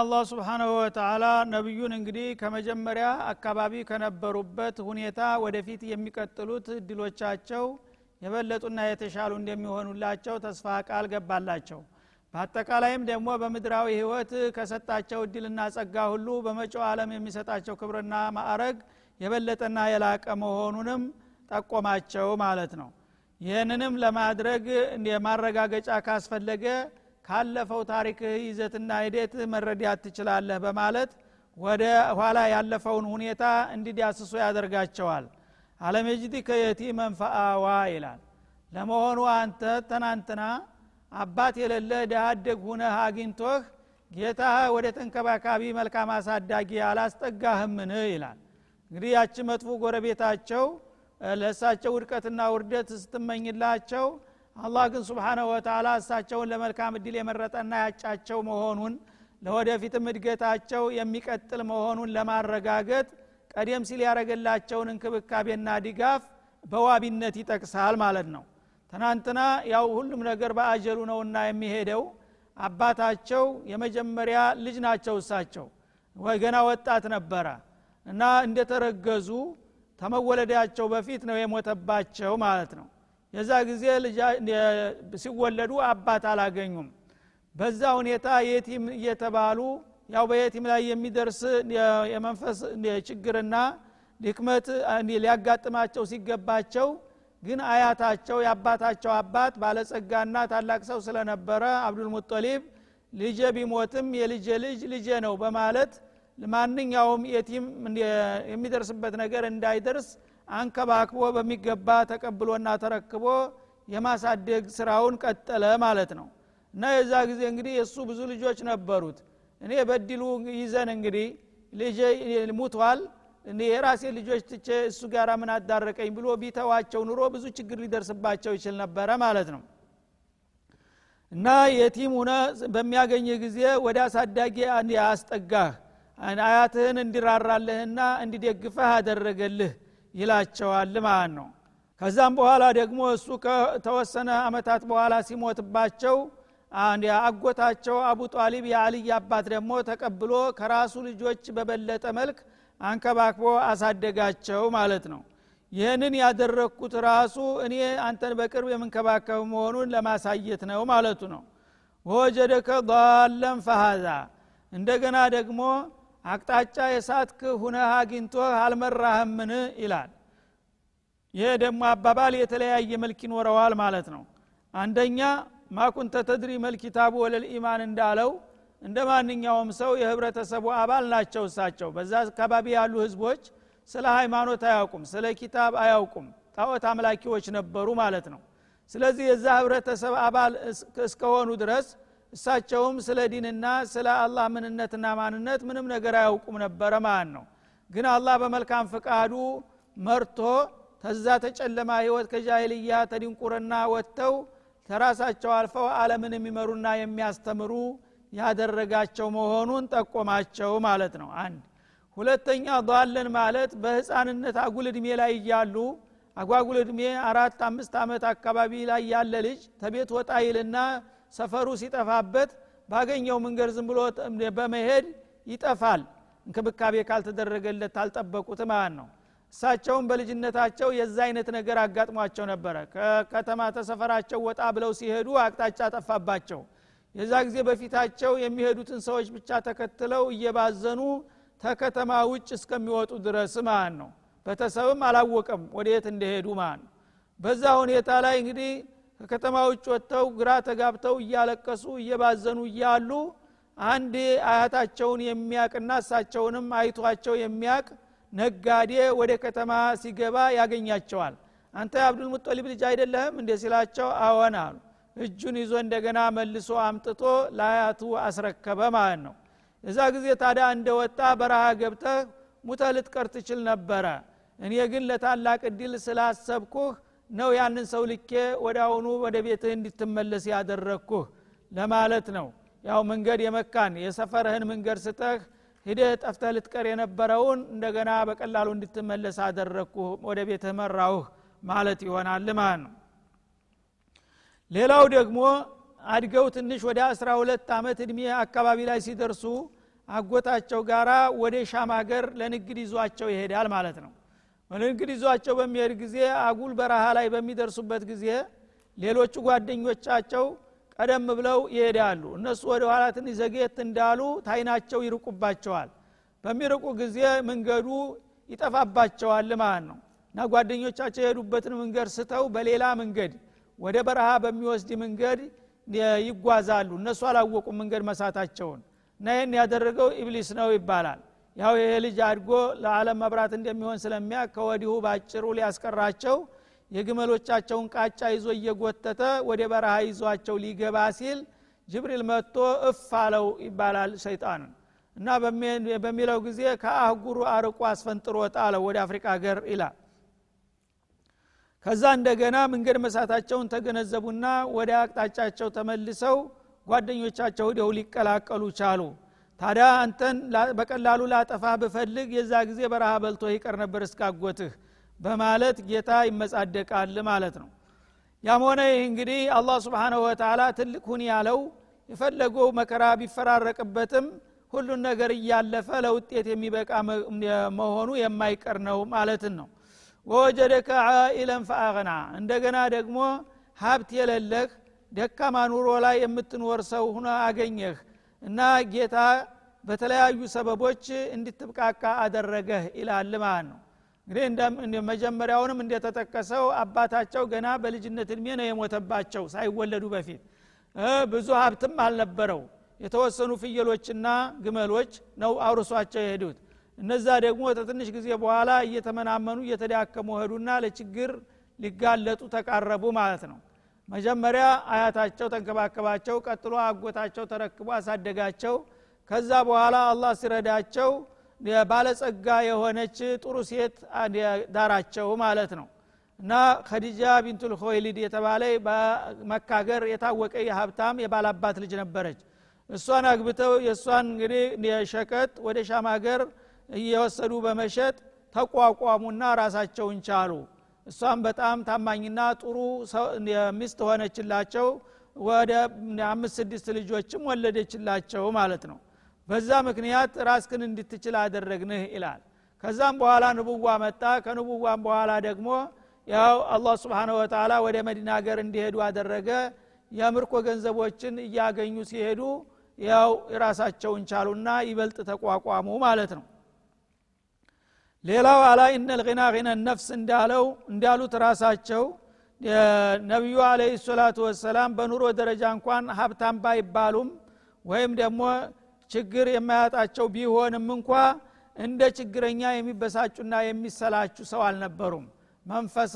አላህ ስብሓናሁ ወተላ ነቢዩን እንግዲህ ከመጀመሪያ አካባቢ ከነበሩበት ሁኔታ ወደፊት የሚቀጥሉት እድሎቻቸው የበለጡና የተሻሉ እንደሚሆኑላቸው ተስፋ ቃል ገባላቸው። በአጠቃላይም ደግሞ በምድራዊ ህይወት ከሰጣቸው እድልና ጸጋ ሁሉ በመጪው ዓለም የሚሰጣቸው ክብርና ማዕረግ የበለጠና የላቀ መሆኑንም ጠቆማቸው ማለት ነው። ይህንንም ለማድረግ ማረጋገጫ ካስፈለገ ካለፈው ታሪክህ ይዘትና ሂደት መረዳት ትችላለህ በማለት ወደ ኋላ ያለፈውን ሁኔታ እንዲዳስሱ ያደርጋቸዋል። አለም የጅዲ ከየቲ መንፈአዋ ይላል። ለመሆኑ አንተ ትናንትና አባት የሌለ ደሃደግ ሁነህ አግኝቶህ ጌታ ወደ ተንከባካቢ መልካም አሳዳጊ አላስጠጋህምን? ይላል። እንግዲህ ያቺ መጥፎ ጎረቤታቸው ለእሳቸው ውድቀትና ውርደት ስትመኝላቸው አላህ ግን ስብሓነሁ ወተላ እሳቸውን ለመልካም እድል የመረጠና ያጫቸው መሆኑን ለወደፊትም እድገታቸው የሚቀጥል መሆኑን ለማረጋገጥ ቀደም ሲል ያደረገላቸውን እንክብካቤና ድጋፍ በዋቢነት ይጠቅሳል ማለት ነው። ትናንትና ያው ሁሉም ነገር በአጀሉ ነውና የሚሄደው አባታቸው የመጀመሪያ ልጅ ናቸው እሳቸው። ገና ወጣት ነበረ እና እንደተረገዙ ተመወለዳቸው በፊት ነው የሞተባቸው ማለት ነው የዛ ጊዜ ሲወለዱ አባት አላገኙም። በዛ ሁኔታ የቲም እየተባሉ ያው በየቲም ላይ የሚደርስ የመንፈስ ችግርና ድክመት ሊያጋጥማቸው ሲገባቸው ግን አያታቸው የአባታቸው አባት ባለጸጋና ታላቅ ሰው ስለነበረ አብዱልሙጠሊብ ልጄ ቢሞትም የልጄ ልጅ ልጄ ነው በማለት ማንኛውም የቲም የሚደርስበት ነገር እንዳይደርስ አንከባክቦ በሚገባ ተቀብሎና ተረክቦ የማሳደግ ስራውን ቀጠለ ማለት ነው። እና የዛ ጊዜ እንግዲህ የእሱ ብዙ ልጆች ነበሩት። እኔ በድሉ ይዘን እንግዲህ ልጄ ሙቷል የራሴ ልጆች ትቼ እሱ ጋር ምን አዳረቀኝ ብሎ ቢተዋቸው ኑሮ ብዙ ችግር ሊደርስባቸው ይችል ነበረ ማለት ነው። እና የቲም ሁነ በሚያገኝ ጊዜ ወደ አሳዳጊ አስጠጋህ አያትህን እንዲራራልህና እንዲደግፈህ አደረገልህ ይላቸዋል ማለት ነው። ከዛም በኋላ ደግሞ እሱ ከተወሰነ አመታት በኋላ ሲሞትባቸው አጎታቸው አቡ ጣሊብ የአልይ አባት ደግሞ ተቀብሎ ከራሱ ልጆች በበለጠ መልክ አንከባክቦ አሳደጋቸው ማለት ነው። ይህንን ያደረግኩት ራሱ እኔ አንተን በቅርብ የምንከባከብ መሆኑን ለማሳየት ነው ማለቱ ነው። ወጀደከ ضለን ፈሃዛ። እንደገና ደግሞ አቅጣጫ የሳትክ ሁነህ አግኝቶህ አልመራህምን? ይላል። ይሄ ደግሞ አባባል የተለያየ መልክ ይኖረዋል ማለት ነው። አንደኛ ማኩንተ ተድሪ መልኪታቡ ወለልኢማን እንዳለው እንደ ማንኛውም ሰው የህብረተሰቡ አባል ናቸው እሳቸው። በዛ አካባቢ ያሉ ህዝቦች ስለ ሃይማኖት አያውቁም ስለ ኪታብ አያውቁም። ጣዖት አምላኪዎች ነበሩ ማለት ነው። ስለዚህ የዛ ህብረተሰብ አባል እስከሆኑ ድረስ እሳቸውም ስለ ዲንና ስለ አላህ ምንነትና ማንነት ምንም ነገር አያውቁም ነበረ ማለት ነው። ግን አላህ በመልካም ፍቃዱ መርቶ ተዛ ተጨለማ ህይወት ከጃሂልያ ተድንቁርና ወጥተው ከራሳቸው አልፈው አለምን የሚመሩና የሚያስተምሩ ያደረጋቸው መሆኑን ጠቆማቸው ማለት ነው። አንድ ሁለተኛ ዷለን ማለት በህፃንነት አጉል እድሜ ላይ እያሉ አጓጉል እድሜ አራት አምስት ዓመት አካባቢ ላይ ያለ ልጅ ተቤት ወጣ ይልና ሰፈሩ ሲጠፋበት ባገኘው መንገድ ዝም ብሎ በመሄድ ይጠፋል። እንክብካቤ ካልተደረገለት ታልጠበቁት ማለት ነው። እሳቸውም በልጅነታቸው የዛ አይነት ነገር አጋጥሟቸው ነበረ። ከከተማ ተሰፈራቸው ወጣ ብለው ሲሄዱ አቅጣጫ ጠፋባቸው። የዛ ጊዜ በፊታቸው የሚሄዱትን ሰዎች ብቻ ተከትለው እየባዘኑ ተከተማ ውጭ እስከሚወጡ ድረስ ማለት ነው። ቤተሰብም አላወቀም ወደ የት እንደሄዱ ማለት ነው። በዛ ሁኔታ ላይ እንግዲህ ከከተማ ውጭ ወጥተው ግራ ተጋብተው እያለቀሱ እየባዘኑ እያሉ አንድ አያታቸውን የሚያቅና እሳቸውንም አይቷቸው የሚያቅ ነጋዴ ወደ ከተማ ሲገባ ያገኛቸዋል። አንተ የአብዱልሙጠሊብ ልጅ አይደለህም እንደ ሲላቸው አዎን አሉ። እጁን ይዞ እንደገና መልሶ አምጥቶ ለአያቱ አስረከበ ማለት ነው። እዛ ጊዜ ታዲያ እንደወጣ በረሃ ገብተህ ሙተ ልትቀር ትችል ነበረ። እኔ ግን ለታላቅ እድል ስላሰብኩህ ነው ያንን ሰው ልኬ ወደ አሁኑ ወደ ቤትህ እንድትመለስ ያደረግኩህ ለማለት ነው። ያው መንገድ የመካን የሰፈርህን መንገድ ስተህ ሂደህ ጠፍተህ ልትቀር የነበረውን እንደገና በቀላሉ እንድትመለስ አደረግኩህ ወደ ቤትህ መራውህ ማለት ይሆናል ማለት ነው። ሌላው ደግሞ አድገው ትንሽ ወደ አስራ ሁለት ዓመት እድሜ አካባቢ ላይ ሲደርሱ አጎታቸው ጋራ ወደ ሻም ሀገር ለንግድ ይዟቸው ይሄዳል ማለት ነው ለንግድ ይዟቸው በሚሄድ ጊዜ አጉል በረሃ ላይ በሚደርሱበት ጊዜ ሌሎቹ ጓደኞቻቸው ቀደም ብለው ይሄዳሉ። እነሱ ወደ ኋላ ትንሽ ዘጌት እንዳሉ ታይናቸው ይርቁባቸዋል። በሚርቁ ጊዜ መንገዱ ይጠፋባቸዋል ማለት ነው። እና ጓደኞቻቸው የሄዱበትን መንገድ ስተው በሌላ መንገድ ወደ በረሃ በሚወስድ መንገድ ይጓዛሉ። እነሱ አላወቁም መንገድ መሳታቸውን። እና ይህን ያደረገው ኢብሊስ ነው ይባላል ያው ይሄ ልጅ አድጎ ለዓለም መብራት እንደሚሆን ስለሚያ ከወዲሁ ባጭሩ ሊያስቀራቸው የግመሎቻቸውን ቃጫ ይዞ እየጎተተ ወደ በረሃ ይዟቸው ሊገባ ሲል ጅብሪል መጥቶ እፍ አለው ይባላል ሰይጣንን እና በሚለው ጊዜ ከአህጉሩ አርቆ አስፈንጥሮ ጣለው ወደ አፍሪካ ሀገር ይላል። ከዛ እንደገና መንገድ መሳታቸውን ተገነዘቡና ወደ አቅጣጫቸው ተመልሰው ጓደኞቻቸው ሂደው ሊቀላቀሉ ቻሉ ታዲያ አንተን በቀላሉ ላጠፋ ብፈልግ የዛ ጊዜ በረሃ በልቶ ይቀር ነበር እስካጎትህ በማለት ጌታ ይመጻደቃል ማለት ነው። ያም ሆነ ይህ እንግዲህ አላህ ስብንሁ ወተላ ትልቅ ሁን ያለው የፈለገው መከራ ቢፈራረቅበትም ሁሉን ነገር እያለፈ ለውጤት የሚበቃ መሆኑ የማይቀር ነው ማለትን ነው። ወወጀደከ አኢለን ፈአግና እንደገና ደግሞ ሀብት የሌለህ ደካማ ኑሮ ላይ የምትኖር ሰው ሁነ አገኘህ እና ጌታ በተለያዩ ሰበቦች እንድትብቃቃ አደረገህ ይላል ማለት ነው። እንግዲህ መጀመሪያውንም እንደተጠቀሰው አባታቸው ገና በልጅነት እድሜ ነው የሞተባቸው ሳይወለዱ በፊት። ብዙ ሀብትም አልነበረው። የተወሰኑ ፍየሎችና ግመሎች ነው አውርሷቸው የሄዱት። እነዛ ደግሞ ከትንሽ ጊዜ በኋላ እየተመናመኑ እየተዳከሙ ሄዱና ለችግር ሊጋለጡ ተቃረቡ ማለት ነው መጀመሪያ አያታቸው ተንከባከባቸው ቀጥሎ አጎታቸው ተረክቦ አሳደጋቸው። ከዛ በኋላ አላህ ሲረዳቸው ባለጸጋ የሆነች ጥሩ ሴት ዳራቸው ማለት ነው። እና ከዲጃ ቢንቱል ሆይሊድ የተባለ በመካገር የታወቀ የሀብታም የባላባት ልጅ ነበረች። እሷን አግብተው የእሷን እንግዲህ የሸቀጥ ወደ ሻም እየወሰዱ በመሸጥ ተቋቋሙና ራሳቸውን ቻሉ እሷም በጣም ታማኝና ጥሩ ሚስት ሆነችላቸው። ወደ አምስት ስድስት ልጆችም ወለደችላቸው ማለት ነው። በዛ ምክንያት ራስክን እንድትችል አደረግንህ ይላል። ከዛም በኋላ ንቡዋ መጣ። ከንቡዋም በኋላ ደግሞ ያው አላህ ስብሓነ ወተላ ወደ መዲና ሀገር እንዲሄዱ አደረገ። የምርኮ ገንዘቦችን እያገኙ ሲሄዱ ያው ራሳቸውን ቻሉና ይበልጥ ተቋቋሙ ማለት ነው ሌላው አላ ኢነ ልና ና ነፍስ እንዳለው እንዳሉት ራሳቸው ነቢዩ አለህ ሰላቱ ወሰላም በኑሮ ደረጃ እንኳን ሀብታም ባይባሉም ወይም ደግሞ ችግር የማያጣቸው ቢሆንም እንኳ እንደ ችግረኛ የሚበሳጩና የሚሰላቹ ሰው አልነበሩም። መንፈሰ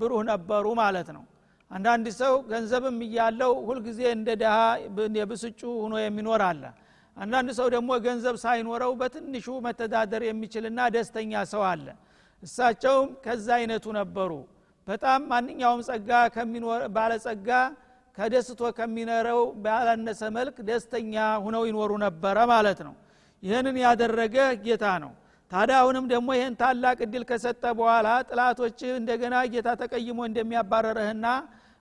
ብሩህ ነበሩ ማለት ነው። አንዳንድ ሰው ገንዘብም እያለው ሁልጊዜ እንደ ድሃ የብስጩ ሁኖ የሚኖር አለ አንዳንድ ሰው ደግሞ ገንዘብ ሳይኖረው በትንሹ መተዳደር የሚችልና ደስተኛ ሰው አለ። እሳቸውም ከዛ አይነቱ ነበሩ። በጣም ማንኛውም ጸጋ ባለጸጋ ከደስቶ ከሚኖረው ባላነሰ መልክ ደስተኛ ሁነው ይኖሩ ነበረ ማለት ነው። ይህንን ያደረገ ጌታ ነው። ታዲያ አሁንም ደግሞ ይህን ታላቅ እድል ከሰጠ በኋላ ጥላቶች እንደገና ጌታ ተቀይሞ እንደሚያባረረህና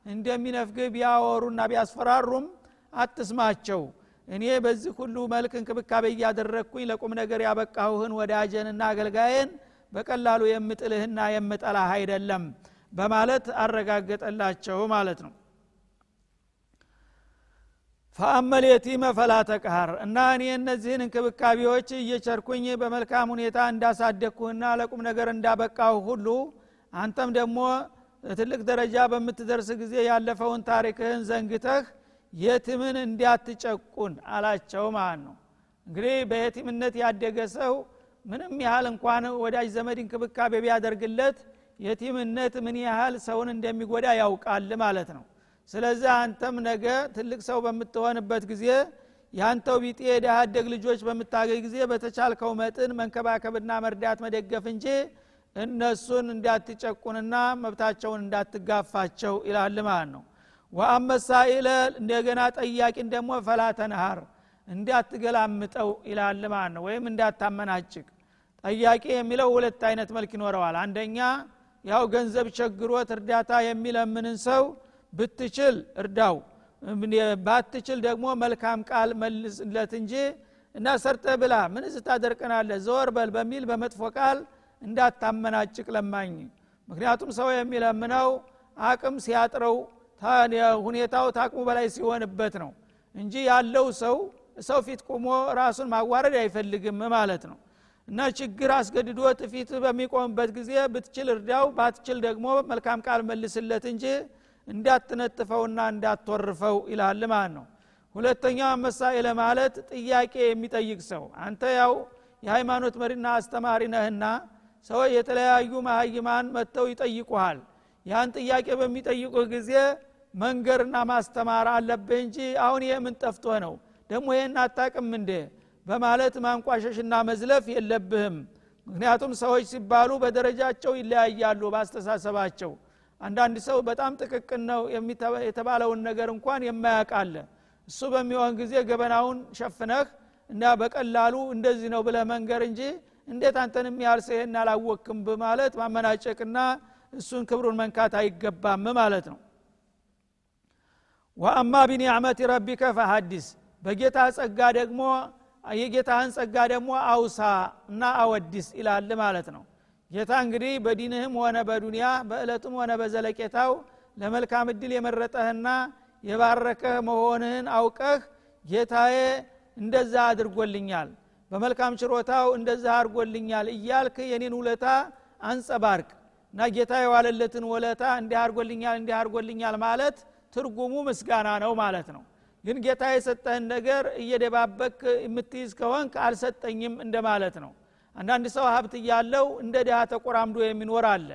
እንደሚነፍግህ ቢያወሩና ቢያስፈራሩም አትስማቸው እኔ በዚህ ሁሉ መልክ እንክብካቤ እያደረግኩኝ ለቁም ነገር ያበቃሁህን ወዳጀንና አገልጋይን በቀላሉ የምጥልህና የምጠላህ አይደለም በማለት አረጋገጠላቸው ማለት ነው። ፈአመል የቲመ ፈላ እና እኔ እነዚህን እንክብካቤዎች እየቸርኩኝ በመልካም ሁኔታ እንዳሳደግኩህና ለቁም ነገር እንዳበቃሁ ሁሉ አንተም ደግሞ ትልቅ ደረጃ በምትደርስ ጊዜ ያለፈውን ታሪክህን ዘንግተህ የትምን እንዲያትጨቁን አላቸው ማለት ነው። እንግዲህ በየቲምነት ያደገ ሰው ምንም ያህል እንኳን ወዳጅ ዘመድ እንክብካቤ ቢያደርግለት የቲምነት ምን ያህል ሰውን እንደሚጎዳ ያውቃል ማለት ነው። ስለዚህ አንተም ነገ ትልቅ ሰው በምትሆንበት ጊዜ ያንተው ቢጤ የዳሃደግ ልጆች በምታገኝ ጊዜ በተቻልከው መጥን መንከባከብና መርዳት መደገፍ እንጂ እነሱን እንዳትጨቁንና መብታቸውን እንዳትጋፋቸው ይላል ማለት ነው ወአመሳኢለ እንደገና ጠያቂን ደግሞ ፈላተንሃር እንዳትገላምጠው ይላል ማለት ነው። ወይም እንዳታመናጭቅ። ጠያቂ የሚለው ሁለት አይነት መልክ ይኖረዋል። አንደኛ ያው ገንዘብ ቸግሮት እርዳታ የሚለምንን ሰው ብትችል እርዳው ባትችል ደግሞ መልካም ቃል መልስለት እንጂ እና ሰርተ ብላ ምን ስታደርቀናለህ? ዘወር በል በሚል በመጥፎ ቃል እንዳታመናጭቅ ለማኝ። ምክንያቱም ሰው የሚለምነው አቅም ሲያጥረው ሁኔታው ታቅሙ በላይ ሲሆንበት ነው እንጂ ያለው ሰው ሰው ፊት ቁሞ ራሱን ማዋረድ አይፈልግም ማለት ነው። እና ችግር አስገድዶት ፊት በሚቆምበት ጊዜ ብትችል እርዳው ባትችል ደግሞ መልካም ቃል መልስለት እንጂ እንዳትነጥፈውና እንዳትወርፈው ይላል ማለት ነው። ሁለተኛ መሳኤለ ማለት ጥያቄ የሚጠይቅ ሰው አንተ ያው የሃይማኖት መሪና አስተማሪ ነህና ሰዎች የተለያዩ መሀይማን መጥተው ይጠይቁሃል። ያን ጥያቄ በሚጠይቁህ ጊዜ መንገርና ማስተማር አለብህ እንጂ አሁን ይህ ምን ጠፍቶህ ነው? ደግሞ ይህን አታቅም እንዴ? በማለት ማንቋሸሽና መዝለፍ የለብህም። ምክንያቱም ሰዎች ሲባሉ በደረጃቸው ይለያያሉ ባስተሳሰባቸው አንዳንድ ሰው በጣም ጥቅቅን ነው የተባለውን ነገር እንኳን የማያውቃለ እሱ በሚሆን ጊዜ ገበናውን ሸፍነህ እና በቀላሉ እንደዚህ ነው ብለህ መንገር እንጂ እንዴት አንተን የሚያህል ሰው ይህን በማለት ማመናጨቅና እሱን ክብሩን መንካት አይገባም ማለት ነው ወአማ ቢኒዕመት ረቢከ ፈሀዲስ በጌታ ጸጋ ደግሞ የጌታህን ጸጋ ደግሞ አውሳ እና አወዲስ ይላል ማለት ነው። ጌታ እንግዲህ በዲንህም ሆነ በዱንያ በእለቱም ሆነ በዘለቄታው ለመልካም እድል የመረጠህና የባረከህ መሆንህን አውቀህ ጌታዬ እንደዛ አድርጎልኛል በመልካም ችሮታው እንደዛ አድርጎልኛል እያልክ የኔን ውለታ አንጸባርቅ እና ጌታ የዋለለትን ውለታ እንዲህ አድርጎልኛል እንዲህ አድርጎልኛል ማለት ትርጉሙ ምስጋና ነው ማለት ነው። ግን ጌታ የሰጠህን ነገር እየደባበክ የምትይዝ ከሆንክ አልሰጠኝም እንደማለት ነው። አንዳንድ ሰው ሀብት እያለው እንደ ድሃ ተቆራምዶ የሚኖር አለ።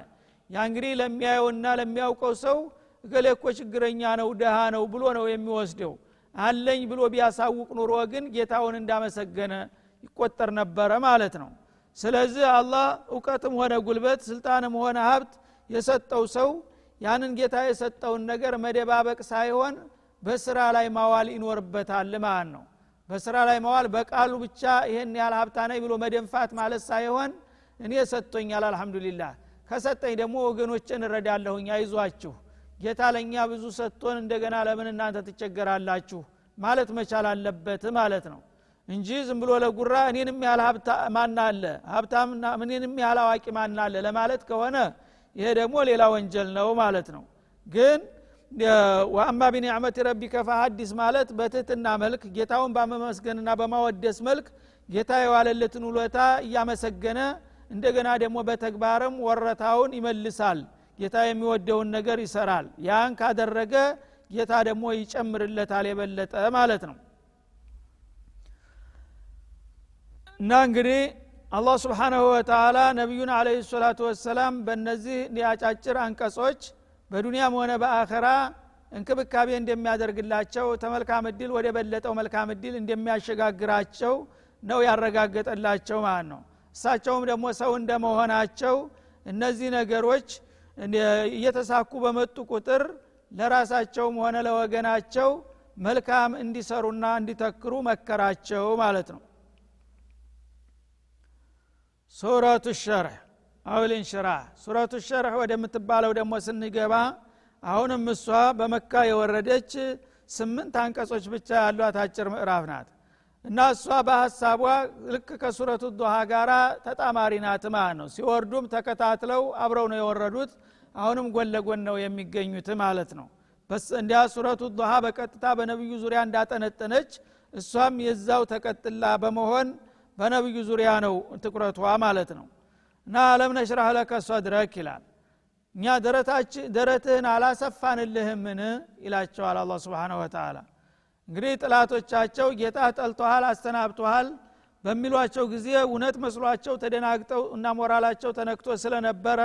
ያ እንግዲህ ለሚያየውና ለሚያውቀው ሰው እገሌ እኮ ችግረኛ ነው ድሃ ነው ብሎ ነው የሚወስደው። አለኝ ብሎ ቢያሳውቅ ኑሮ ግን ጌታውን እንዳመሰገነ ይቆጠር ነበረ ማለት ነው። ስለዚህ አላህ እውቀትም ሆነ ጉልበት ስልጣንም ሆነ ሀብት የሰጠው ሰው ያንን ጌታ የሰጠውን ነገር መደባበቅ ሳይሆን በስራ ላይ ማዋል ይኖርበታል ማለት ነው። በስራ ላይ መዋል በቃሉ ብቻ ይሄን ያህል ሀብታ ነኝ ብሎ መደንፋት ማለት ሳይሆን እኔ ሰጥቶኛል አልሐምዱሊላህ። ከሰጠኝ ደግሞ ወገኖችን እረዳለሁኝ አይዟችሁ። ጌታ ለእኛ ብዙ ሰጥቶን እንደገና ለምን እናንተ ትቸገራላችሁ? ማለት መቻል አለበት ማለት ነው። እንጂ ዝም ብሎ ለጉራ እኔንም ያህል ማና አለ? ሀብታምና እኔንም ያህል አዋቂ ማና አለ? ለማለት ከሆነ ይሄ ደግሞ ሌላ ወንጀል ነው ማለት ነው። ግን ወአማ ቢኒዕመት ረቢከ ፈሀዲስ ማለት በትህትና መልክ ጌታውን በመመስገንና በማወደስ መልክ ጌታ የዋለለትን ውለታ እያመሰገነ እንደገና ደግሞ በተግባርም ወረታውን ይመልሳል። ጌታ የሚወደውን ነገር ይሰራል። ያን ካደረገ ጌታ ደግሞ ይጨምርለታል የበለጠ ማለት ነው። እና እንግዲህ አላህ ስብሓናሁ ወተላ ነቢዩን አለ ሰላቱ ወሰላም በእነዚህ አጫጭር አንቀጾች በዱንያም ሆነ በአኸራ እንክብካቤ እንደሚያደርግላቸው ተመልካም እድል ወደ በለጠው መልካም እድል እንደሚያሸጋግራቸው ነው ያረጋገጠላቸው ማለት ነው። እሳቸውም ደግሞ ሰው እንደመሆናቸው እነዚህ ነገሮች እየተሳኩ በመጡ ቁጥር ለራሳቸውም ሆነ ለወገናቸው መልካም እንዲሰሩና እንዲተክሩ መከራቸው ማለት ነው ሱረቱ ሸርህ አውል እንሽራህ ሱረቱ ሸርህ ወደምትባለው ደግሞ ስንገባ አሁንም እሷ በመካ የወረደች ስምንት አንቀጾች ብቻ ያሏት አጭር ምዕራፍ ናት። እና እሷ በሀሳቧ ልክ ከሱረቱ ዱሃ ጋር ተጣማሪ ናት ማለት ነው። ሲወርዱም ተከታትለው አብረው ነው የወረዱት። አሁንም ጎን ለጎን ነው የሚገኙት ማለት ነው። እንዲያ ሱረቱ ዱሃ በቀጥታ በነቢዩ ዙሪያ እንዳጠነጠነች እሷም የዛው ተቀጥላ በመሆን በነቢዩ ዙሪያ ነው ትኩረቷ ማለት ነው። እና አለም ነሽራህ ለከ ሶድረክ ይላል። እኛ ደረትህን አላሰፋንልህምን? ይላቸዋል አላ ስብን ወተላ እንግዲህ ጥላቶቻቸው ጌታ ጠልቶሃል አስተናብቶሃል በሚሏቸው ጊዜ እውነት መስሏቸው ተደናግጠው እና ሞራላቸው ተነክቶ ስለነበረ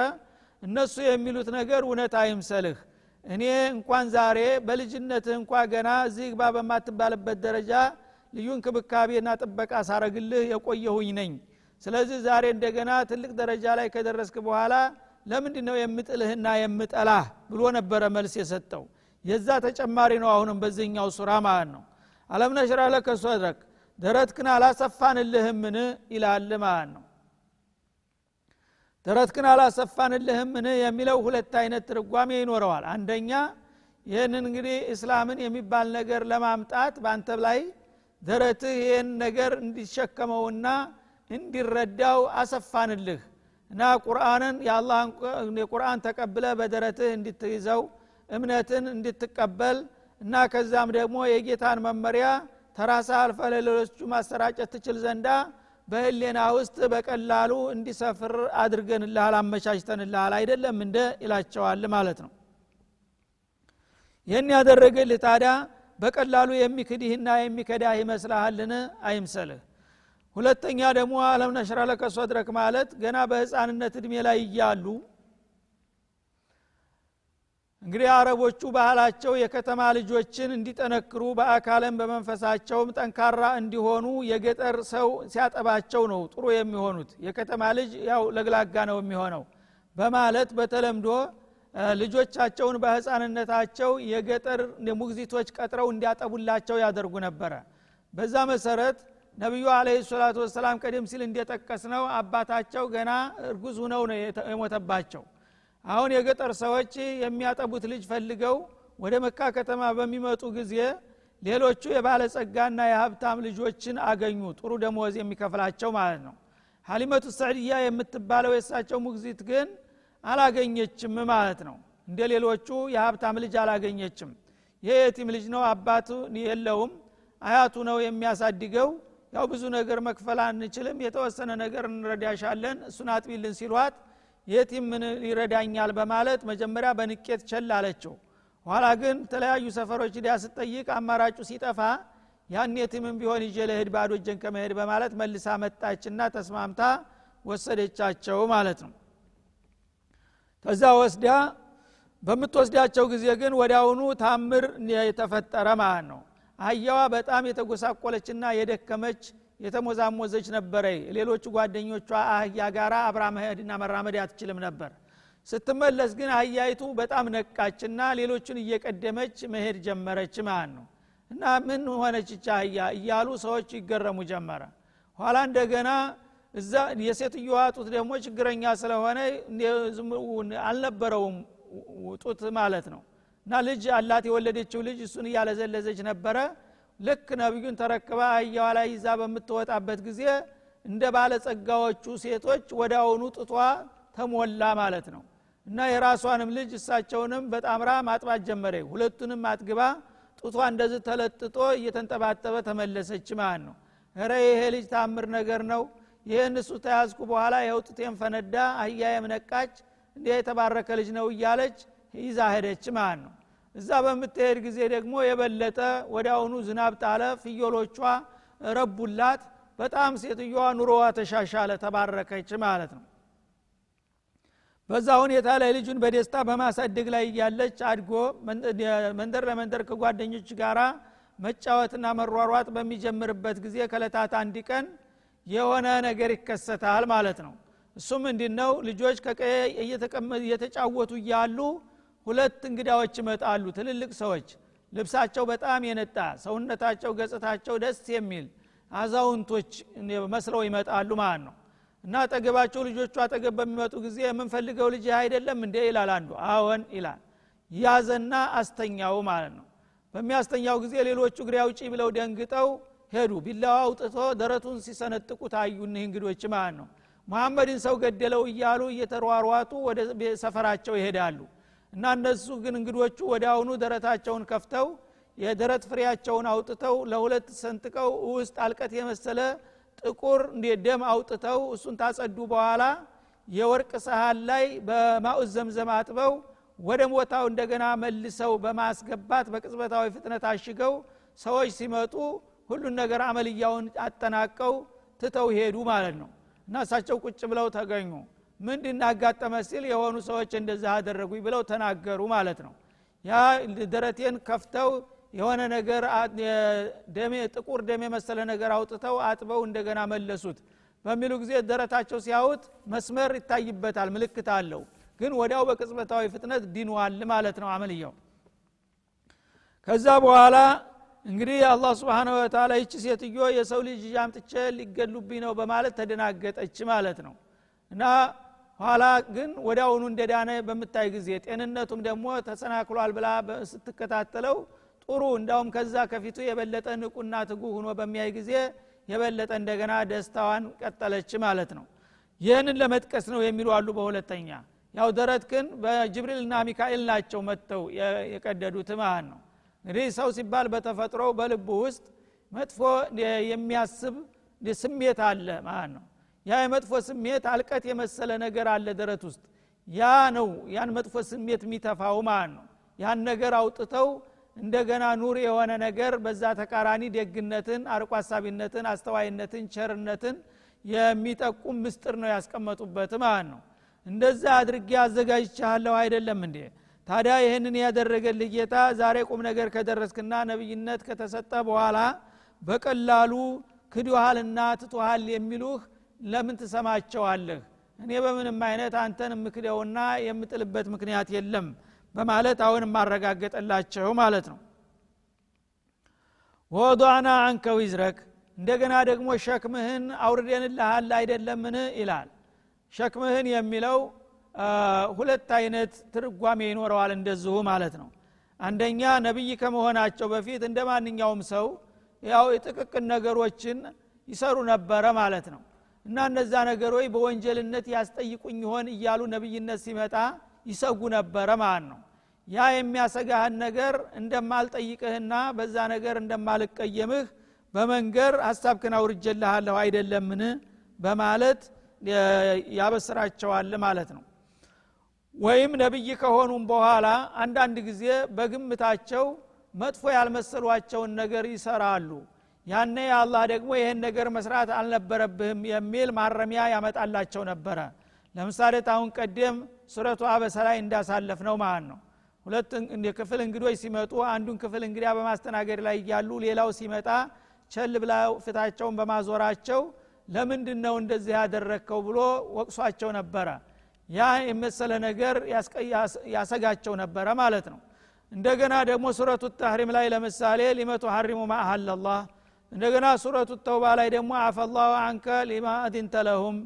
እነሱ የሚሉት ነገር እውነት አይምሰልህ። እኔ እንኳን ዛሬ በልጅነትህ እንኳ ገና እዚህ ግባ በማትባልበት ደረጃ ልዩ እንክብካቤና ጥበቃ ሳረግልህ የቆየሁኝ ነኝ። ስለዚህ ዛሬ እንደገና ትልቅ ደረጃ ላይ ከደረስክ በኋላ ለምንድ ነው የምጥልህና የምጠላህ ብሎ ነበረ መልስ የሰጠው። የዛ ተጨማሪ ነው አሁንም በዚህኛው ሱራ ማለት ነው። አለም ነሽራ ለከ ሶድረክ ደረትክን አላሰፋንልህምን ይላል ማለት ነው። ደረትክን አላሰፋንልህምን የሚለው ሁለት አይነት ትርጓሜ ይኖረዋል። አንደኛ ይህንን እንግዲህ እስላምን የሚባል ነገር ለማምጣት በአንተ ላይ ደረትህ ይህን ነገር እንዲሸከመውና እንዲረዳው አሰፋንልህ። እና ቁርአንን የቁርአን ተቀብለ በደረትህ እንድትይዘው እምነትን እንድትቀበል እና ከዛም ደግሞ የጌታን መመሪያ ተራሳ አልፈ ለሌሎቹ ማሰራጨት ትችል ዘንዳ በህሌና ውስጥ በቀላሉ እንዲሰፍር አድርገንልሃል አመቻችተንልሃል አይደለም እንደ ይላቸዋል ማለት ነው። ይህን ያደረገልህ ታዲያ በቀላሉ የሚክድህና የሚከዳህ ይመስልሃልን? አይምሰልህ ሁለተኛ ደግሞ አለም ነሽራ ለከ ማለት ገና በህፃንነት እድሜ ላይ እያሉ እንግዲህ አረቦቹ ባህላቸው የከተማ ልጆችን እንዲጠነክሩ በአካልም በመንፈሳቸውም ጠንካራ እንዲሆኑ የገጠር ሰው ሲያጠባቸው ነው ጥሩ የሚሆኑት። የከተማ ልጅ ያው ለግላጋ ነው የሚሆነው። በማለት በተለምዶ ልጆቻቸውን በህፃንነታቸው የገጠር ሙግዚቶች ቀጥረው እንዲያጠቡላቸው ያደርጉ ነበረ። በዛ መሰረት ነቢዩ አለህ ሰላቱ ወሰላም ቀደም ሲል እንደጠቀስ ነው አባታቸው ገና እርጉዝ ሁነው ነው የሞተባቸው። አሁን የገጠር ሰዎች የሚያጠቡት ልጅ ፈልገው ወደ መካ ከተማ በሚመጡ ጊዜ ሌሎቹ የባለጸጋና የሀብታም ልጆችን አገኙ። ጥሩ ደሞዝ የሚከፍላቸው ማለት ነው። ሀሊመቱ ሰዕድያ የምትባለው የእሳቸው ሙግዚት ግን አላገኘችም ማለት ነው። እንደ ሌሎቹ የሀብታም ልጅ አላገኘችም። ይሄ የቲም ልጅ ነው አባቱ የለውም። አያቱ ነው የሚያሳድገው። ያው ብዙ ነገር መክፈል አንችልም። የተወሰነ ነገር እንረዳሻለን እሱን አጥቢልን ሲሏት የቲም ምን ይረዳኛል በማለት መጀመሪያ በንቄት ቸል አለችው። ኋላ ግን ተለያዩ ሰፈሮች ዲያ ስጠይቅ አማራጩ ሲጠፋ ያን የቲምም ቢሆን ይዤ ለህድ ባዶ እጀን ከመሄድ በማለት መልሳ መጣችና ተስማምታ ወሰደቻቸው ማለት ነው ከዛ ወስዳ በምትወስዳቸው ጊዜ ግን ወዲያውኑ ታምር የተፈጠረ ማለት ነው። አህያዋ በጣም የተጎሳቆለችና የደከመች የተሞዛሞዘች ነበረ ሌሎቹ ጓደኞቿ አህያ ጋራ አብራ መሄድና መራመድ አትችልም ነበር። ስትመለስ ግን አህያይቱ በጣም ነቃችና ሌሎቹን እየቀደመች መሄድ ጀመረች ማለት ነው። እና ምን ሆነች አህያ እያሉ ሰዎች ይገረሙ ጀመረ። ኋላ እንደገና እዛ የሴትዮዋ ጡት ደግሞ ችግረኛ ስለሆነ አልነበረውም ጡት ማለት ነው። እና ልጅ አላት የወለደችው ልጅ እሱን እያለዘለዘች ነበረ። ልክ ነቢዩን ተረክባ አህያዋ ላይ ይዛ በምትወጣበት ጊዜ እንደ ባለጸጋዎቹ ሴቶች ወደ አሁኑ ጥቷ ተሞላ ማለት ነው። እና የራሷንም ልጅ እሳቸውንም በጣምራ ማጥባት ጀመረ። ሁለቱንም አጥግባ ጡቷ እንደዚህ ተለጥጦ እየተንጠባጠበ ተመለሰች ማለት ነው። ረ ይሄ ልጅ ታምር ነገር ነው ይህን እሱ ተያዝኩ በኋላ ይኸው ጡቴን ፈነዳ አህያ የምነቃች እንዲህ የተባረከ ልጅ ነው እያለች ይዛ ሄደች ማለት ነው። እዛ በምትሄድ ጊዜ ደግሞ የበለጠ ወዲያውኑ ዝናብ ጣለ ፍየሎቿ ረቡላት። በጣም ሴትዮዋ ኑሮዋ ተሻሻለ ተባረከች ማለት ነው። በዛ ሁኔታ ላይ ልጁን በደስታ በማሳደግ ላይ እያለች አድጎ መንደር ለመንደር ከጓደኞች ጋር መጫወትና መሯሯጥ በሚጀምርበት ጊዜ ከለታት አንድ ቀን የሆነ ነገር ይከሰታል ማለት ነው። እሱም እንዲ ነው ልጆች ከቀየ እየተጫወቱ እያሉ ሁለት እንግዳዎች ይመጣሉ ትልልቅ ሰዎች። ልብሳቸው በጣም የነጣ ሰውነታቸው ገጽታቸው ደስ የሚል አዛውንቶች መስለው ይመጣሉ ማለት ነው። እና አጠገባቸው ልጆቹ አጠገብ በሚመጡ ጊዜ የምንፈልገው ልጅ አይደለም እንዴ? ይላል አንዱ። አዎን ይላል። ያዘና አስተኛው ማለት ነው። በሚያስተኛው ጊዜ ሌሎቹ እግሬ አውጪ ብለው ደንግጠው ሄዱ። ቢላዋ አውጥቶ ደረቱን ሲሰነጥቁ ታዩ። እኒህ እንግዶች ማለት ነው? መሐመድን ሰው ገደለው እያሉ እየተሯሯጡ ወደ ሰፈራቸው ይሄዳሉ። እና እነሱ ግን እንግዶቹ ወደ አሁኑ ደረታቸውን ከፍተው የደረት ፍሬያቸውን አውጥተው ለሁለት ሰንጥቀው ውስጥ አልቀት የመሰለ ጥቁር ደም አውጥተው እሱን ታጸዱ በኋላ የወርቅ ሰሃን ላይ በማኡዝ ዘምዘም አጥበው ወደ ቦታው እንደገና መልሰው በማስገባት በቅጽበታዊ ፍጥነት አሽገው ሰዎች ሲመጡ ሁሉን ነገር አመልያውን አጠናቀው ትተው ሄዱ ማለት ነው። እና እሳቸው ቁጭ ብለው ተገኙ። ምንድን አጋጠመ ሲል የሆኑ ሰዎች እንደዚህ አደረጉኝ ብለው ተናገሩ ማለት ነው። ያ ደረቴን ከፍተው የሆነ ነገር ደሜ ጥቁር ደም የመሰለ ነገር አውጥተው አጥበው እንደገና መለሱት። በሚሉ ጊዜ ደረታቸው ሲያዩት መስመር ይታይበታል ምልክት አለው። ግን ወዲያው በቅጽበታዊ ፍጥነት ዲኗል ማለት ነው አመልያው። ከዛ በኋላ እንግዲህ አላህ ስብሓን ወተላ ይቺ ሴትዮ የሰው ልጅ አምጥቼ ሊገሉብኝ ነው በማለት ተደናገጠች ማለት ነው። እና ኋላ ግን ወዲያውኑ እንደዳነ በምታይ ጊዜ ጤንነቱም ደግሞ ተሰናክሏል ብላ ስትከታተለው ጥሩ እንዳውም ከዛ ከፊቱ የበለጠ ንቁና ትጉ ሁኖ በሚያይ ጊዜ የበለጠ እንደገና ደስታዋን ቀጠለች ማለት ነው። ይህንን ለመጥቀስ ነው የሚሉ አሉ በሁለተኛ። ያው ደረትክን በጅብሪልና ሚካኤል ናቸው መጥተው የቀደዱት ማለት ነው እንግዲህ ሰው ሲባል በተፈጥሮ በልቡ ውስጥ መጥፎ የሚያስብ ስሜት አለ ማለት ነው። ያ የመጥፎ ስሜት አልቀት የመሰለ ነገር አለ ደረት ውስጥ። ያ ነው ያን መጥፎ ስሜት የሚተፋው ማለት ነው። ያን ነገር አውጥተው እንደገና ኑር የሆነ ነገር በዛ ተቃራኒ ደግነትን አርቆ አሳቢነትን አስተዋይነትን ቸርነትን የሚጠቁም ምስጥር ነው ያስቀመጡበት ማለት ነው። እንደዛ አድርጌ አዘጋጅቻለሁ አይደለም እንዴ ታዲያ ይህንን ያደረገልህ ጌታ ዛሬ ቁም ነገር ከደረስክና ነቢይነት ከተሰጠ በኋላ በቀላሉ ክድሃል ትቶሃል የሚሉህ ለምን ትሰማቸዋለህ? እኔ በምንም አይነት አንተን የምክደውና የምጥልበት ምክንያት የለም በማለት አሁን ማረጋገጠላቸው ማለት ነው። ወضዕና አንከ ዊዝረክ እንደገና ደግሞ ሸክምህን አውርደንልሃል አይደለምን? ይላል። ሸክምህን የሚለው ሁለት አይነት ትርጓሜ ይኖረዋል እንደዚሁ ማለት ነው። አንደኛ ነቢይ ከመሆናቸው በፊት እንደ ማንኛውም ሰው ያው የጥቅቅን ነገሮችን ይሰሩ ነበረ ማለት ነው። እና እነዛ ነገሮች በወንጀልነት ያስጠይቁኝ ይሆን እያሉ ነቢይነት ሲመጣ ይሰጉ ነበረ ማለት ነው። ያ የሚያሰጋህን ነገር እንደማልጠይቅህና በዛ ነገር እንደማልቀየምህ በመንገር ሀሳብክን አውርጀልሃለሁ አይደለምን? በማለት ያበስራቸዋል ማለት ነው ወይም ነቢይ ከሆኑም በኋላ አንዳንድ ጊዜ በግምታቸው መጥፎ ያልመሰሏቸውን ነገር ይሰራሉ። ያነ አላህ ደግሞ ይህን ነገር መስራት አልነበረብህም የሚል ማረሚያ ያመጣላቸው ነበረ። ለምሳሌ ታሁን ቀደም ሱረቱ አበሰ ላይ እንዳሳለፍ ነው ማለት ነው። ሁለት ክፍል እንግዶች ሲመጡ አንዱን ክፍል እንግዲያ በማስተናገድ ላይ እያሉ ሌላው ሲመጣ ቸል ብላ ፊታቸውን በማዞራቸው ለምንድን ነው እንደዚህ ያደረግከው ብሎ ወቅሷቸው ነበረ ያ የመሰለ ነገር ያሰጋቸው ነበረ ማለት ነው። እንደገና ደግሞ ሱረቱ ተህሪም ላይ ለምሳሌ ሊመቱ ሐሪሙ ማአሃለላህ እንደገና ሱረቱ ተውባ ላይ ደግሞ አፈላሁ አንከ ሊማ አዲንተ ለሁም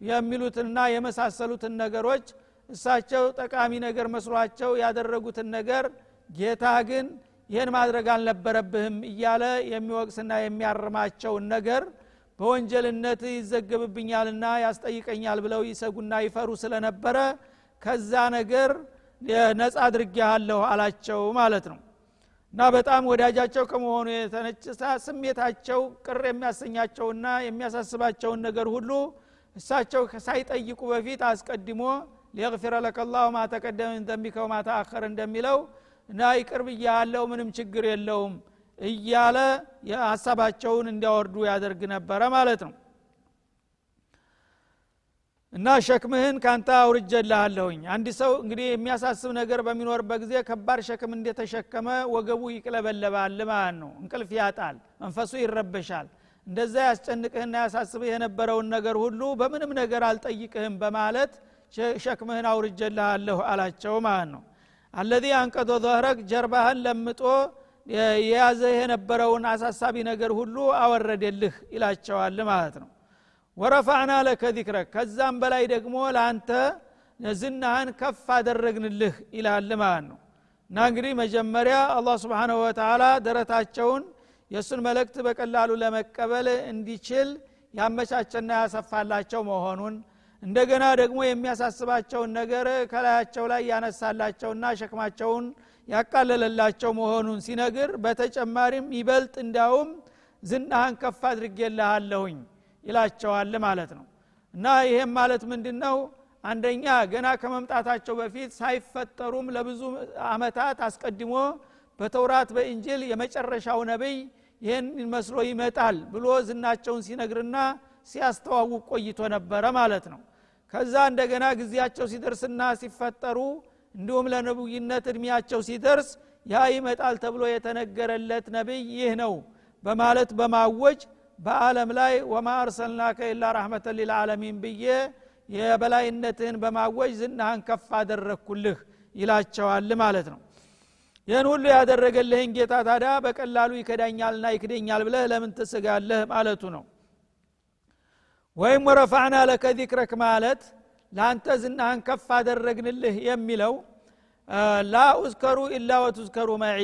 የሚሉትና የመሳሰሉትን ነገሮች እሳቸው ጠቃሚ ነገር መስሏቸው ያደረጉትን ነገር ጌታ ግን ይህን ማድረግ አልነበረብህም እያለ የሚወቅስና የሚያርማቸውን ነገር በወንጀልነት ይዘገብብኛልና ያስጠይቀኛል ብለው ይሰጉና ይፈሩ ስለነበረ ከዛ ነገር ነጻ አድርጌሃለሁ አላቸው ማለት ነው። እና በጣም ወዳጃቸው ከመሆኑ የተነጭሳ ስሜታቸው ቅር የሚያሰኛቸውና የሚያሳስባቸውን ነገር ሁሉ እሳቸው ሳይጠይቁ በፊት አስቀድሞ ሊየግፊረ ለከ ላሁ ማ ዘንቢከ ወማ እንደሚለው እና ይቅር ብያለው ምንም ችግር የለውም እያለ ሀሳባቸውን እንዲያወርዱ ያደርግ ነበረ ማለት ነው። እና ሸክምህን ካንተ አውርጀልሃለሁኝ አንድ ሰው እንግዲህ የሚያሳስብ ነገር በሚኖርበት ጊዜ ከባድ ሸክም እንደተሸከመ ወገቡ ይቅለበለባል ማለት ነው። እንቅልፍ ያጣል መንፈሱ ይረበሻል። እንደዛ ያስጨንቅህና ያሳስብህ የነበረውን ነገር ሁሉ በምንም ነገር አልጠይቅህም በማለት ሸክምህን አውርጀልሃለሁ አላቸው ማለት ነው። አለዚ አንቀዶ ዘህረክ ጀርባህን ለምጦ የያዘህ የነበረውን አሳሳቢ ነገር ሁሉ አወረደልህ ይላቸዋል ማለት ነው። ወረፋዕና ለከ ዚክረክ ከዛም በላይ ደግሞ ለአንተ ዝናህን ከፍ አደረግንልህ ይላል ማለት ነው። እና እንግዲህ መጀመሪያ አላህ ስብሓንሁ ወተላ ደረታቸውን የእሱን መልእክት በቀላሉ ለመቀበል እንዲችል ያመቻቸና ያሰፋላቸው መሆኑን እንደገና ደግሞ የሚያሳስባቸውን ነገር ከላያቸው ላይ ያነሳላቸውና ሸክማቸውን ያቃለለላቸው መሆኑን ሲነግር በተጨማሪም ይበልጥ እንዲያውም ዝናህን ከፍ አድርጌልሃለሁኝ ይላቸዋል ማለት ነው። እና ይሄም ማለት ምንድን ነው አንደኛ ገና ከመምጣታቸው በፊት ሳይፈጠሩም ለብዙ አመታት አስቀድሞ በተውራት በእንጅል የመጨረሻው ነቢይ ይህን መስሎ ይመጣል ብሎ ዝናቸውን ሲነግርና ሲያስተዋውቅ ቆይቶ ነበረ ማለት ነው። ከዛ እንደገና ጊዜያቸው ሲደርስና ሲፈጠሩ እንዲሁም ለነብይነት እድሜያቸው ሲደርስ ያ ይመጣል ተብሎ የተነገረለት ነቢይ ይህ ነው በማለት በማወጅ በአለም ላይ ወማ አርሰልናከ ኢላ ረሕመተን ሊልዓለሚን ብዬ የበላይነትህን በማወጅ ዝናህን ከፍ አደረግኩልህ ይላቸዋል ማለት ነው። ይህን ሁሉ ያደረገልህን ጌታ ታዲያ በቀላሉ ይከዳኛልና ይክደኛል ብለህ ለምን ትስጋለህ ማለቱ ነው። ወይም ወረፋዕና ለከ ዚክረክ ማለት ለአንተ ዝናህን ከፍ አደረግንልህ የሚለው ላ ኡዝከሩ ኢላ ወቱዝከሩ መዒ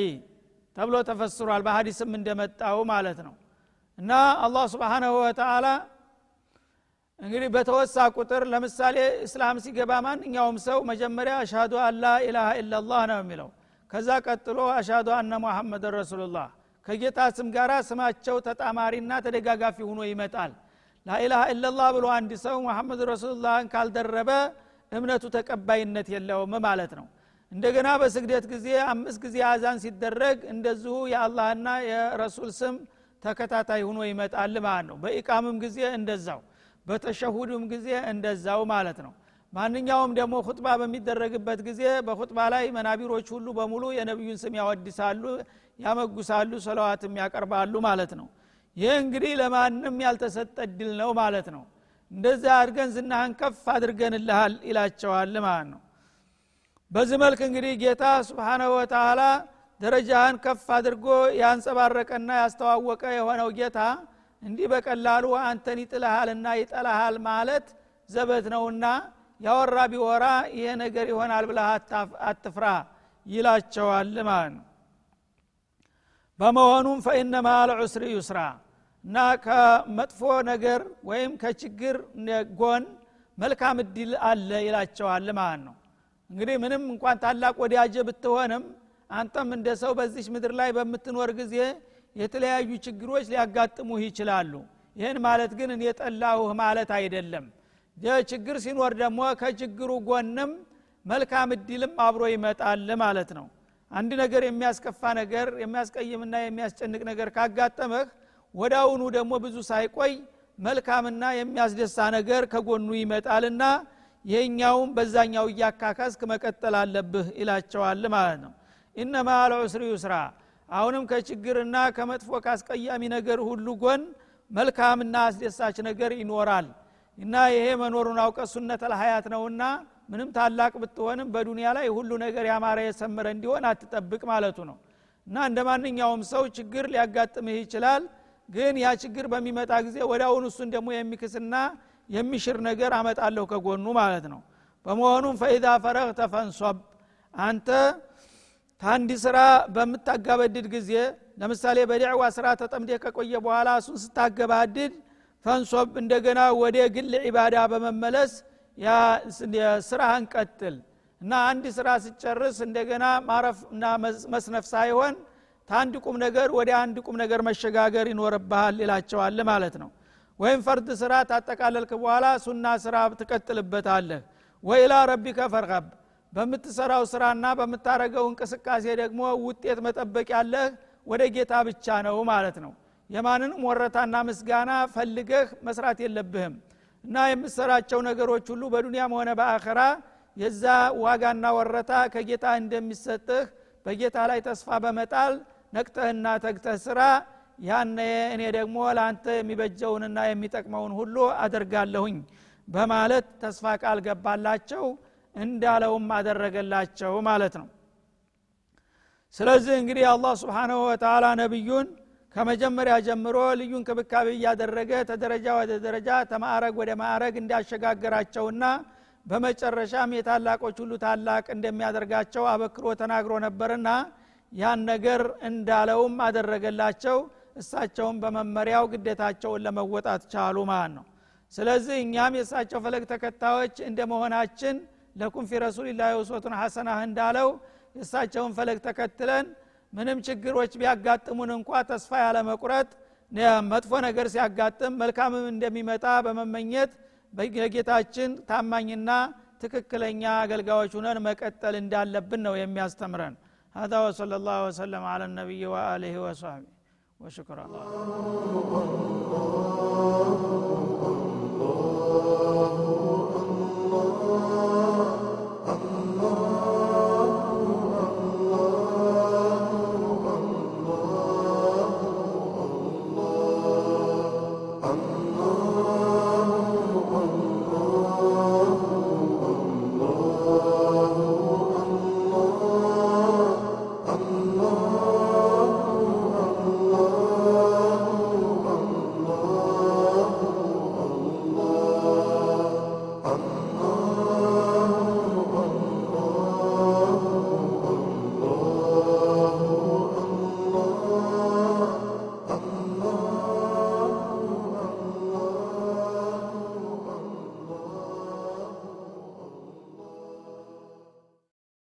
ተብሎ ተፈስሯል በሀዲስም እንደመጣው ማለት ነው። እና አላህ ስብሓናሁ ወተአላ እንግዲህ በተወሳ ቁጥር ለምሳሌ እስላም ሲገባ ማንኛውም ሰው መጀመሪያ አሻዱ አላ ኢላሃ ኢላላህ ነው የሚለው። ከዛ ቀጥሎ አሻዱ አነ ሙሐመድ ረሱሉላህ። ከጌታ ስም ጋራ ስማቸው ተጣማሪና ተደጋጋፊ ሆኖ ይመጣል ላኢላሃ ኢላላህ ብሎ አንድ ሰው ሙሐመድ ረሱሉላህን ካልደረበ እምነቱ ተቀባይነት የለውም ማለት ነው። እንደገና በስግደት ጊዜ አምስት ጊዜ አዛን ሲደረግ እንደዚሁ የአላህና የረሱል ስም ተከታታይ ሁኖ ይመጣል ማለት ነው። በኢቃምም ጊዜ እንደዛው በተሸሁድም ጊዜ እንደዛው ማለት ነው። ማንኛውም ደግሞ ሁጥባ በሚደረግበት ጊዜ በሁጥባ ላይ መናቢሮች ሁሉ በሙሉ የነቢዩን ስም ያወድሳሉ ያመጉሳሉ ሰለዋትም ያቀርባሉ ማለት ነው ይህ እንግዲህ ለማንም ያልተሰጠ ድል ነው ማለት ነው። እንደዛ አድርገን ዝናህን ከፍ አድርገንልሃል ይላቸዋል ማለት ነው። በዚህ መልክ እንግዲህ ጌታ ስብሓናሁ ወተላ ደረጃህን ከፍ አድርጎ ያንጸባረቀና ያስተዋወቀ የሆነው ጌታ እንዲህ በቀላሉ አንተን ይጥልሃልና ይጠላሃል ማለት ዘበት ነውና ያወራ ቢወራ ይሄ ነገር ይሆናል ብለህ አትፍራ ይላቸዋል ማለት ነው። በመሆኑም ፈኢነማ ልዑስሪ ዩስራ እና ከመጥፎ ነገር ወይም ከችግር ጎን መልካም እድል አለ ይላቸዋል ማለት ነው። እንግዲህ ምንም እንኳን ታላቅ ወዳጀ ብትሆንም አንተም እንደ ሰው በዚች ምድር ላይ በምትኖር ጊዜ የተለያዩ ችግሮች ሊያጋጥሙህ ይችላሉ። ይህን ማለት ግን እኔ ጠላሁህ ማለት አይደለም። ችግር ሲኖር ደግሞ ከችግሩ ጎንም መልካም እድልም አብሮ ይመጣል ማለት ነው። አንድ ነገር የሚያስከፋ ነገር የሚያስቀይምና የሚያስጨንቅ ነገር ካጋጠመህ ወዳውኑ ደግሞ ብዙ ሳይቆይ መልካምና የሚያስደሳ ነገር ከጎኑ ይመጣልና ይሄኛውም በዛኛው እያካካስክ መቀጠል አለብህ ይላቸዋል ማለት ነው። ኢነማ አልዑስሪ ዩስራ አሁንም ከችግርና ከመጥፎ ካስቀያሚ ነገር ሁሉ ጎን መልካምና አስደሳች ነገር ይኖራል። እና ይሄ መኖሩን አውቀ ሱነት ልሀያት ነውና ምንም ታላቅ ብትሆንም በዱንያ ላይ ሁሉ ነገር ያማረ የሰመረ እንዲሆን አትጠብቅ ማለቱ ነው። እና እንደ ማንኛውም ሰው ችግር ሊያጋጥምህ ይችላል ግን ያ ችግር በሚመጣ ጊዜ አሁን እሱን ደግሞ የሚክስና የሚሽር ነገር አመጣለሁ ከጎኑ ማለት ነው። በመሆኑም ፈኢዛ ፈረግ ተፈንሶብ አንተ ታንዲ ስራ በምታጋበድድ ጊዜ ለምሳሌ በዲዕዋ ስራ ተጠምዴ ከቆየ በኋላ እሱን ስታገባድድ ፈንሶብ እንደገና ወደ ግል ዒባዳ በመመለስ ስራህን ቀጥል። እና አንድ ስራ ስጨርስ እንደገና ማረፍ እና መስነፍ ሳይሆን ታንድ ቁም ነገር ወደ አንድ ቁም ነገር መሸጋገር ይኖርብሃል ይላቸዋል ማለት ነው። ወይም ፈርድ ስራ ታጠቃለልክ በኋላ ሱና ስራ ትቀጥልበታለህ። ወኢላ ረቢከ ፈርቀብ በምትሰራው ስራና በምታረገው እንቅስቃሴ ደግሞ ውጤት መጠበቅ ያለህ ወደ ጌታ ብቻ ነው ማለት ነው። የማንንም ወረታና ምስጋና ፈልገህ መስራት የለብህም። እና የምሰራቸው ነገሮች ሁሉ በዱንያም ሆነ በአኸራ የዛ ዋጋና ወረታ ከጌታ እንደሚሰጥህ በጌታ ላይ ተስፋ በመጣል ነቅተህና ተግተህ ስራ ያነ እኔ ደግሞ ለአንተ የሚበጀውንና የሚጠቅመውን ሁሉ አደርጋለሁኝ በማለት ተስፋ ቃል ገባላቸው እንዳለውም አደረገላቸው ማለት ነው። ስለዚህ እንግዲህ አላህ ስብሓንሁ ወተላ ነቢዩን ከመጀመሪያ ጀምሮ ልዩ እንክብካቤ እያደረገ ተደረጃ ወደ ደረጃ ተማዕረግ ወደ ማዕረግ እንዳሸጋገራቸውና በመጨረሻም የታላቆች ሁሉ ታላቅ እንደሚያደርጋቸው አበክሮ ተናግሮ ነበርና ያን ነገር እንዳለውም አደረገላቸው። እሳቸውን በመመሪያው ግዴታቸውን ለመወጣት ቻሉ ማለት ነው። ስለዚህ እኛም የእሳቸው ፈለግ ተከታዮች እንደ መሆናችን ለኩም ፊ ረሱልላ ውስወቱን ሐሰናህ እንዳለው የእሳቸውን ፈለግ ተከትለን ምንም ችግሮች ቢያጋጥሙን እንኳ ተስፋ ያለ መቁረጥ መጥፎ ነገር ሲያጋጥም መልካምም እንደሚመጣ በመመኘት በጌታችን ታማኝና ትክክለኛ አገልጋዮች ሁነን መቀጠል እንዳለብን ነው የሚያስተምረን هذا وصلى الله وسلم على النبي وآله وصحبه. وشكرا